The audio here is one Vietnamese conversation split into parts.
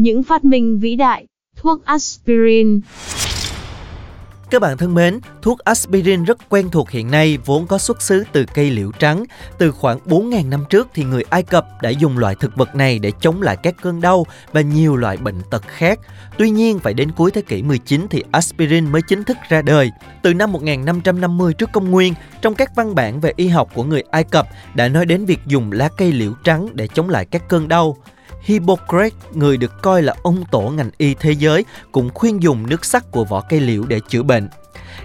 Những phát minh vĩ đại, thuốc aspirin. Các bạn thân mến, thuốc aspirin rất quen thuộc hiện nay vốn có xuất xứ từ cây liễu trắng. Từ khoảng 4.000 năm trước thì người Ai Cập đã dùng loại thực vật này để chống lại các cơn đau và nhiều loại bệnh tật khác. Tuy nhiên, phải đến cuối thế kỷ 19 thì aspirin mới chính thức ra đời. Từ năm 1550 trước công nguyên, trong các văn bản về y học của người Ai Cập đã nói đến việc dùng lá cây liễu trắng để chống lại các cơn đau. Hippocrates, người được coi là ông tổ ngành y thế giới, cũng khuyên dùng nước sắc của vỏ cây liễu để chữa bệnh.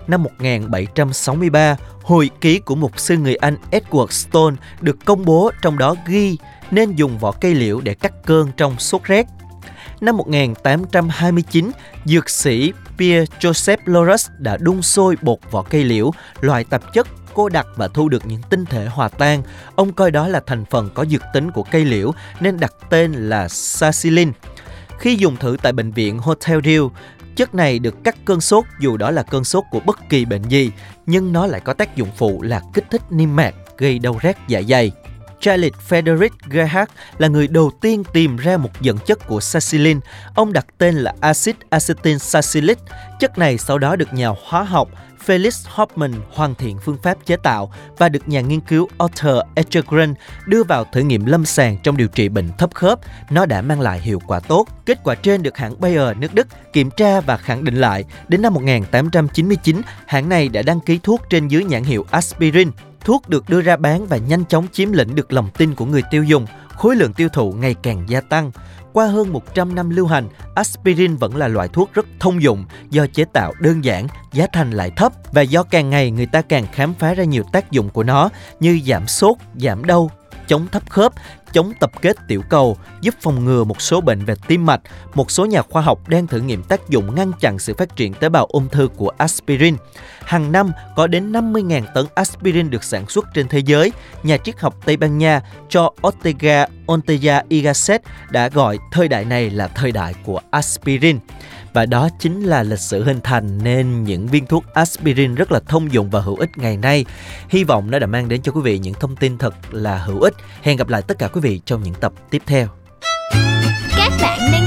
Năm 1763, hồi ký của một sư người Anh Edward Stone được công bố trong đó ghi nên dùng vỏ cây liễu để cắt cơn trong sốt rét. Năm 1829, dược sĩ Pierre Joseph Loras đã đun sôi bột vỏ cây liễu, loại tạp chất cô đặc và thu được những tinh thể hòa tan. Ông coi đó là thành phần có dược tính của cây liễu nên đặt tên là salicylin. Khi dùng thử tại bệnh viện Hotel Dieu, chất này được cắt cơn sốt dù đó là cơn sốt của bất kỳ bệnh gì, nhưng nó lại có tác dụng phụ là kích thích niêm mạc, gây đau rát dạ dày. Charles Frederick Gerhardt là người đầu tiên tìm ra một dẫn chất của salicylin. Ông đặt tên là axit acetyl salicylic. Chất này sau đó được nhà hóa học Felix Hoffman hoàn thiện phương pháp chế tạo và được nhà nghiên cứu Arthur Echergren đưa vào thử nghiệm lâm sàng trong điều trị bệnh thấp khớp. Nó đã mang lại hiệu quả tốt. Kết quả trên được hãng Bayer nước Đức kiểm tra và khẳng định lại. Đến năm 1899, hãng này đã đăng ký thuốc trên dưới nhãn hiệu aspirin. Thuốc được đưa ra bán và nhanh chóng chiếm lĩnh được lòng tin của người tiêu dùng, khối lượng tiêu thụ ngày càng gia tăng. Qua hơn 100 năm lưu hành, aspirin vẫn là loại thuốc rất thông dụng do chế tạo đơn giản, giá thành lại thấp và do càng ngày người ta càng khám phá ra nhiều tác dụng của nó như giảm sốt, giảm đau, chống thấp khớp, chống tập kết tiểu cầu, giúp phòng ngừa một số bệnh về tim mạch. Một số nhà khoa học đang thử nghiệm tác dụng ngăn chặn sự phát triển tế bào ung thư của aspirin. Hàng năm có đến 50.000 tấn aspirin được sản xuất trên thế giới. Nhà triết học Tây Ban Nha cho Ortega Onteya igaset đã gọi thời đại này là thời đại của aspirin. Và đó chính là lịch sử hình thành nên những viên thuốc aspirin rất là thông dụng và hữu ích ngày nay. Hy vọng nó đã mang đến cho quý vị những thông tin thật là hữu ích. Hẹn gặp lại tất cả quý vị trong những tập tiếp theo. Các bạn đang